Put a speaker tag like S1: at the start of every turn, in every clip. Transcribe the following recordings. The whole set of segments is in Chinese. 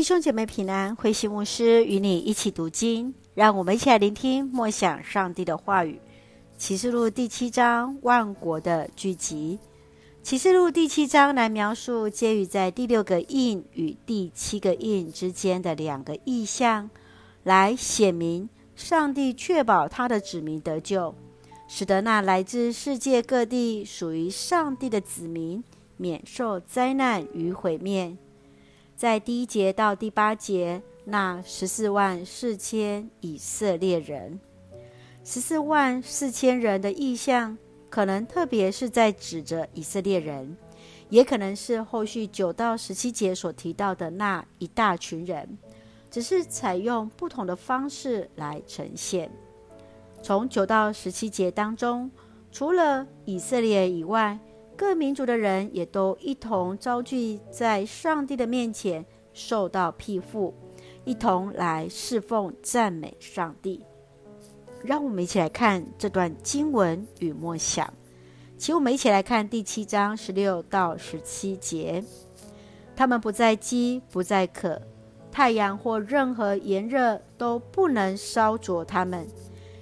S1: 弟兄姐妹平安，慧馨牧师与你一起读经，让我们一起来聆听默想上帝的话语。启示录第七章，万国的聚集。启示录第七章来描述介于在第六个印与第七个印之间的两个意象，来显明上帝确保他的子民得救，使得那来自世界各地属于上帝的子民免受灾难与毁灭。在第一节到第八节，那十四万四千以色列人，十四万四千人的意象，可能特别是在指着以色列人，也可能是后续九到十七节所提到的那一大群人，只是采用不同的方式来呈现。从九到十七节当中，除了以色列以外，各民族的人也都一同遭聚在上帝的面前，受到庇护，一同来侍奉、赞美上帝。让我们一起来看这段经文与默想。请我们一起来看第七章十六到十七节：他们不再饥，不再渴，太阳或任何炎热都不能烧灼他们，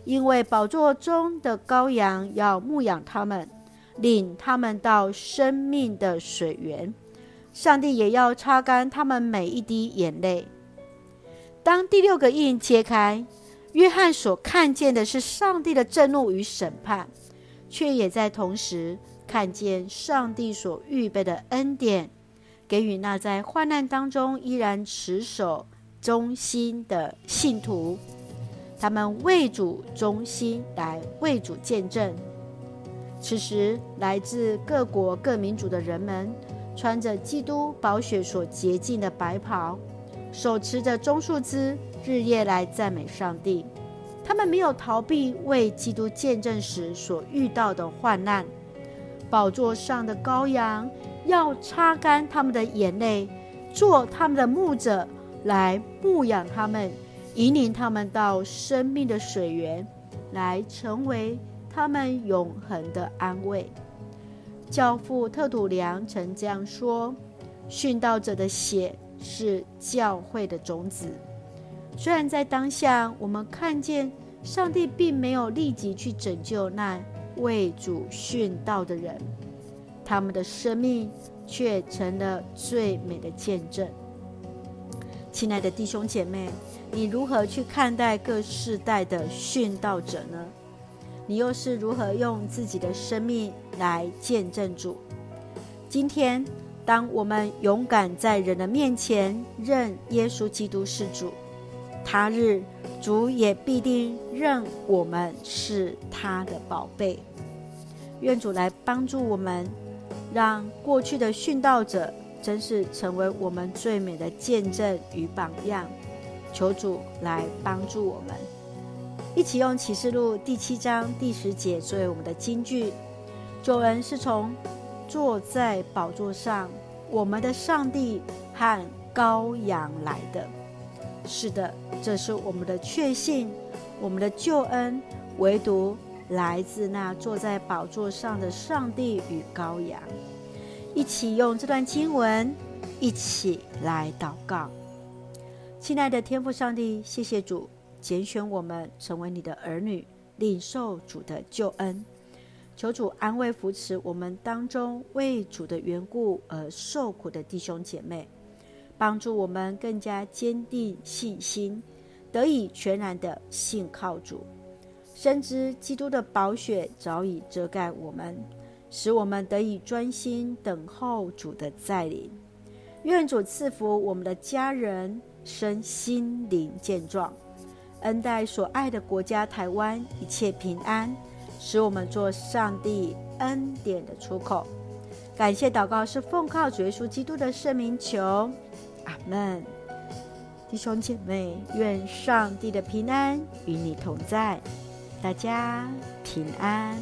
S1: 因为宝座中的羔羊要牧养他们。领他们到生命的水源，上帝也要擦干他们每一滴眼泪。当第六个印揭开，约翰所看见的是上帝的震怒与审判，却也在同时看见上帝所预备的恩典，给予那在患难当中依然持守忠心的信徒，他们为主忠心来为主见证。此时，来自各国各民族的人们，穿着基督宝血所洁净的白袍，手持着棕树枝，日夜来赞美上帝。他们没有逃避为基督见证时所遇到的患难。宝座上的羔羊要擦干他们的眼泪，做他们的牧者，来牧养他们，引领他们到生命的水源，来成为。他们永恒的安慰。教父特土良曾这样说：“殉道者的血是教会的种子。”虽然在当下，我们看见上帝并没有立即去拯救那为主殉道的人，他们的生命却成了最美的见证。亲爱的弟兄姐妹，你如何去看待各世代的殉道者呢？你又是如何用自己的生命来见证主？今天，当我们勇敢在人的面前认耶稣基督是主，他日主也必定认我们是他的宝贝。愿主来帮助我们，让过去的殉道者真是成为我们最美的见证与榜样。求主来帮助我们。一起用启示录第七章第十节作为我们的金句。救恩是从坐在宝座上我们的上帝和羔羊来的。是的，这是我们的确信，我们的救恩唯独来自那坐在宝座上的上帝与羔羊。一起用这段经文，一起来祷告。亲爱的天父上帝，谢谢主。拣选我们成为你的儿女，领受主的救恩。求主安慰扶持我们当中为主的缘故而受苦的弟兄姐妹，帮助我们更加坚定信心，得以全然的信靠主。深知基督的宝血早已遮盖我们，使我们得以专心等候主的再临。愿主赐福我们的家人身心灵健壮。恩待所爱的国家台湾一切平安，使我们做上帝恩典的出口。感谢祷告是奉靠主耶稣基督的圣名求，阿门。弟兄姐妹，愿上帝的平安与你同在，大家平安。